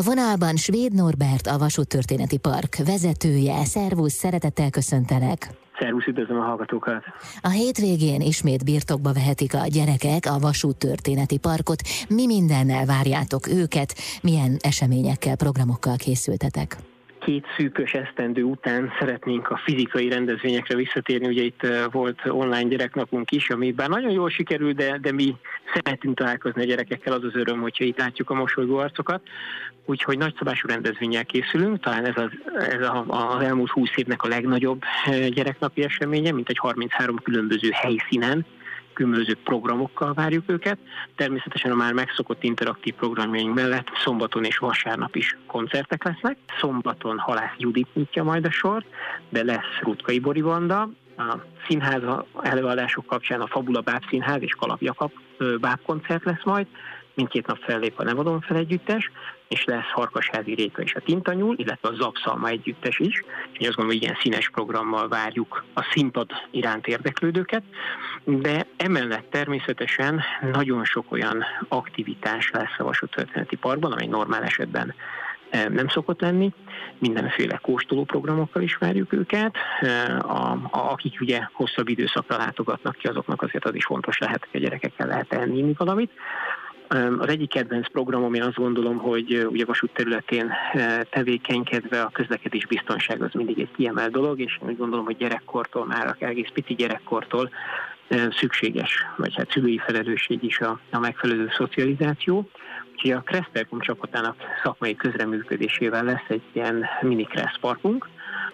A vonalban Svéd Norbert, a Vasúttörténeti Park vezetője. Szervusz, szeretettel köszöntelek! Szervusz, üdvözlöm a hallgatókat! A hétvégén ismét birtokba vehetik a gyerekek a Vasúttörténeti Parkot. Mi mindennel várjátok őket? Milyen eseményekkel, programokkal készültetek? Két szűkös esztendő után szeretnénk a fizikai rendezvényekre visszatérni. Ugye itt volt online gyereknapunk is, ami bár nagyon jól sikerült, de, de mi szeretünk találkozni a gyerekekkel, az az öröm, hogyha itt látjuk a mosolygó arcokat. Úgyhogy nagyszabású rendezvényel készülünk, talán ez, az, ez a, az elmúlt 20 évnek a legnagyobb gyereknapi eseménye, mint egy 33 különböző helyszínen különböző programokkal várjuk őket. Természetesen a már megszokott interaktív programjaink mellett szombaton és vasárnap is koncertek lesznek. Szombaton Halász Judit nyitja majd a sort, de lesz Rutkai Borivanda, a színház előadások kapcsán a Fabula Báb Színház és Kalap Báb koncert lesz majd, mindkét nap fellép a Nevadon fel együttes, és lesz Harkasházi Réka és a Tintanyúl, illetve a Zapszalma együttes is, és azt gondolom, hogy ilyen színes programmal várjuk a színpad iránt érdeklődőket, de emellett természetesen nagyon sok olyan aktivitás lesz a Vasúttörténeti Parkban, ami normál esetben eh, nem szokott lenni. Mindenféle kóstoló programokkal is várjuk őket. Eh, a, a, akik ugye hosszabb időszakra látogatnak ki, azoknak azért az is fontos lehet, hogy a gyerekekkel lehet enni valamit. Az egyik kedvenc programom, én azt gondolom, hogy ugye vasút területén tevékenykedve a közlekedés biztonság az mindig egy kiemelt dolog, és én úgy gondolom, hogy gyerekkortól, már egész pici gyerekkortól szükséges, vagy hát szülői felelősség is a, a megfelelő szocializáció. Úgyhogy a Kreszterkum csapatának szakmai közreműködésével lesz egy ilyen mini parkunk,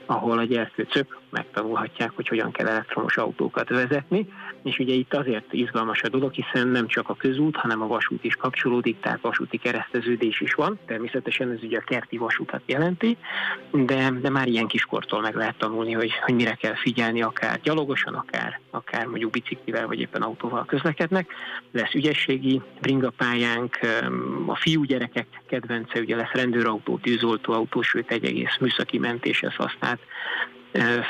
ahol a gyerkőcök megtanulhatják, hogy hogyan kell elektromos autókat vezetni, és ugye itt azért izgalmas a dolog, hiszen nem csak a közút, hanem a vasút is kapcsolódik, tehát vasúti kereszteződés is van. Természetesen ez ugye a kerti vasútat jelenti, de, de már ilyen kiskortól meg lehet tanulni, hogy, hogy mire kell figyelni, akár gyalogosan, akár, akár mondjuk biciklivel, vagy éppen autóval közlekednek. Lesz ügyességi bringapályánk, a fiú gyerekek kedvence, ugye lesz rendőrautó, tűzoltóautó, sőt egy egész műszaki mentéshez használt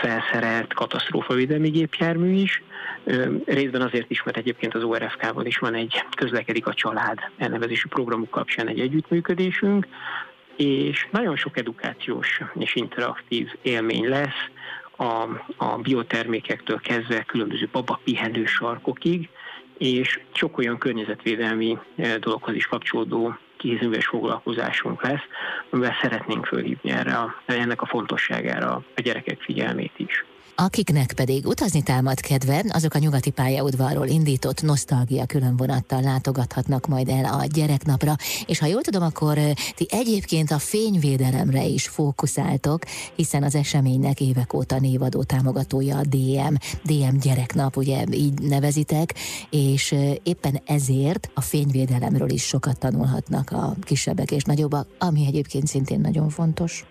felszerelt katasztrófavédelmi gépjármű is. Részben azért is, mert egyébként az ORFK-val is van egy közlekedik a család elnevezésű programuk kapcsán egy együttműködésünk, és nagyon sok edukációs és interaktív élmény lesz, a, a biotermékektől kezdve különböző babapihenő sarkokig, és sok olyan környezetvédelmi dologhoz is kapcsolódó kézműves foglalkozásunk lesz, amivel szeretnénk fölhívni erre ennek a fontosságára a gyerekek figyelmét is. Akiknek pedig utazni támad kedve, azok a nyugati pályaudvarról indított nosztalgia különvonattal látogathatnak majd el a gyereknapra, és ha jól tudom, akkor ti egyébként a fényvédelemre is fókuszáltok, hiszen az eseménynek évek óta névadó támogatója a DM, DM gyereknap, ugye így nevezitek, és éppen ezért a fényvédelemről is sokat tanulhatnak a kisebbek és nagyobbak, ami egyébként szintén nagyon fontos.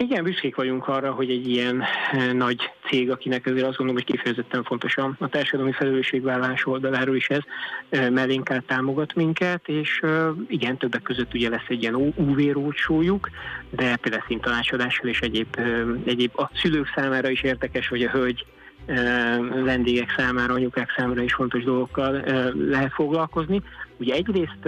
Igen, büszkék vagyunk arra, hogy egy ilyen eh, nagy cég, akinek ezért azt gondolom, hogy kifejezetten fontos a, társadalmi felelősségvállás oldaláról is ez, eh, mellénk támogat minket, és eh, igen, többek között ugye lesz egy ilyen UV rócsójuk, de például színtanácsadással és egyéb, egyéb a szülők számára is érdekes, hogy a hölgy vendégek számára, anyukák számára is fontos dolgokkal lehet foglalkozni. Ugye egyrészt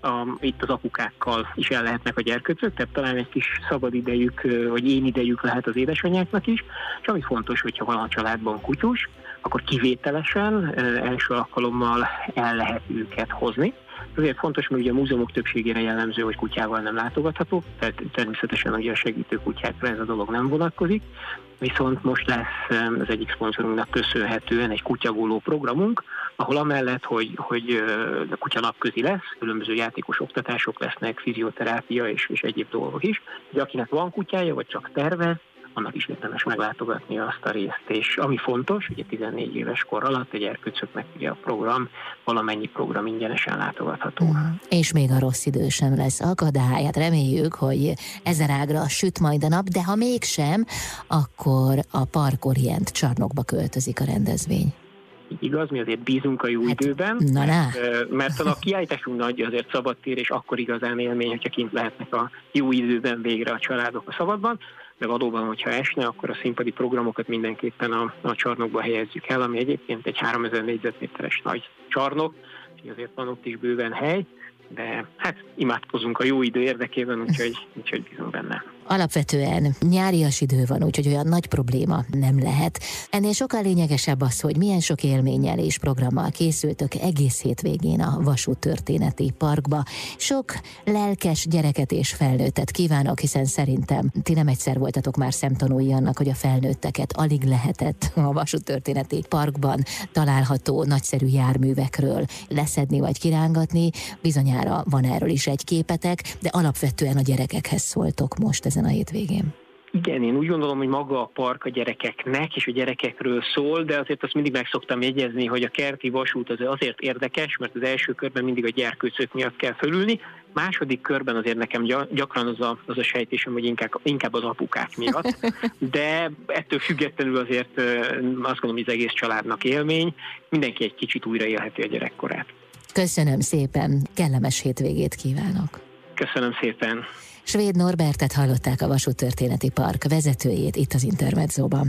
a, itt az apukákkal is el lehetnek a gyerkőcök, tehát talán egy kis szabad idejük, vagy én idejük lehet az édesanyáknak is, és ami fontos, hogyha van a családban kutyus, akkor kivételesen első alkalommal el lehet őket hozni. Azért fontos, mert ugye a múzeumok többségére jellemző, hogy kutyával nem látogathatók, tehát természetesen ugye a segítő kutyákra ez a dolog nem vonatkozik, viszont most lesz az egyik szponsorunknak köszönhetően egy kutyagóló programunk, ahol amellett, hogy, hogy a kutya napközi lesz, különböző játékos oktatások lesznek, fizioterápia és, és egyéb dolgok is, de akinek van kutyája, vagy csak tervez, annak is érdemes meglátogatni azt a részt. És ami fontos, ugye 14 éves kor alatt egy erkőcöknek ugye a program, valamennyi program ingyenesen látogatható. Mm. És még a rossz idő sem lesz akadály. Hát reméljük, hogy ezer ágra süt majd a nap, de ha mégsem, akkor a Park Orient csarnokba költözik a rendezvény igaz, mi azért bízunk a jó hát, időben, na, mert, mert a kiállításunk nagy azért szabadtér, és akkor igazán élmény, hogyha kint lehetnek a jó időben végre a családok a szabadban de valóban, hogyha esne, akkor a színpadi programokat mindenképpen a, a csarnokba helyezzük el, ami egyébként egy 3000 négyzetméteres nagy csarnok, és azért van ott is bőven hely, de hát imádkozunk a jó idő érdekében, úgyhogy, úgyhogy bízunk benne. Alapvetően nyárias idő van, úgyhogy olyan nagy probléma nem lehet. Ennél sokkal lényegesebb az, hogy milyen sok élménnyel és programmal készültök egész hétvégén a Vasút Történeti Parkba. Sok lelkes gyereket és felnőttet kívánok, hiszen szerintem ti nem egyszer voltatok már szemtanúi annak, hogy a felnőtteket alig lehetett a Vasút Történeti Parkban található nagyszerű járművekről leszedni vagy kirángatni. Bizonyára van erről is egy képetek, de alapvetően a gyerekekhez szóltok most ezen ezen a hétvégén? Igen, én úgy gondolom, hogy maga a park a gyerekeknek és a gyerekekről szól, de azért azt mindig meg szoktam jegyezni, hogy a kerti vasút az azért érdekes, mert az első körben mindig a gyerkőcök miatt kell fölülni, második körben azért nekem gyakran az a, az a sejtésem, hogy inkább, inkább az apukák miatt, de ettől függetlenül azért azt gondolom, hogy az egész családnak élmény, mindenki egy kicsit újra élheti a gyerekkorát. Köszönöm szépen, kellemes hétvégét kívánok! Köszönöm szépen! Svéd Norbertet hallották a Vasúttörténeti Park vezetőjét itt az Intermedzóban.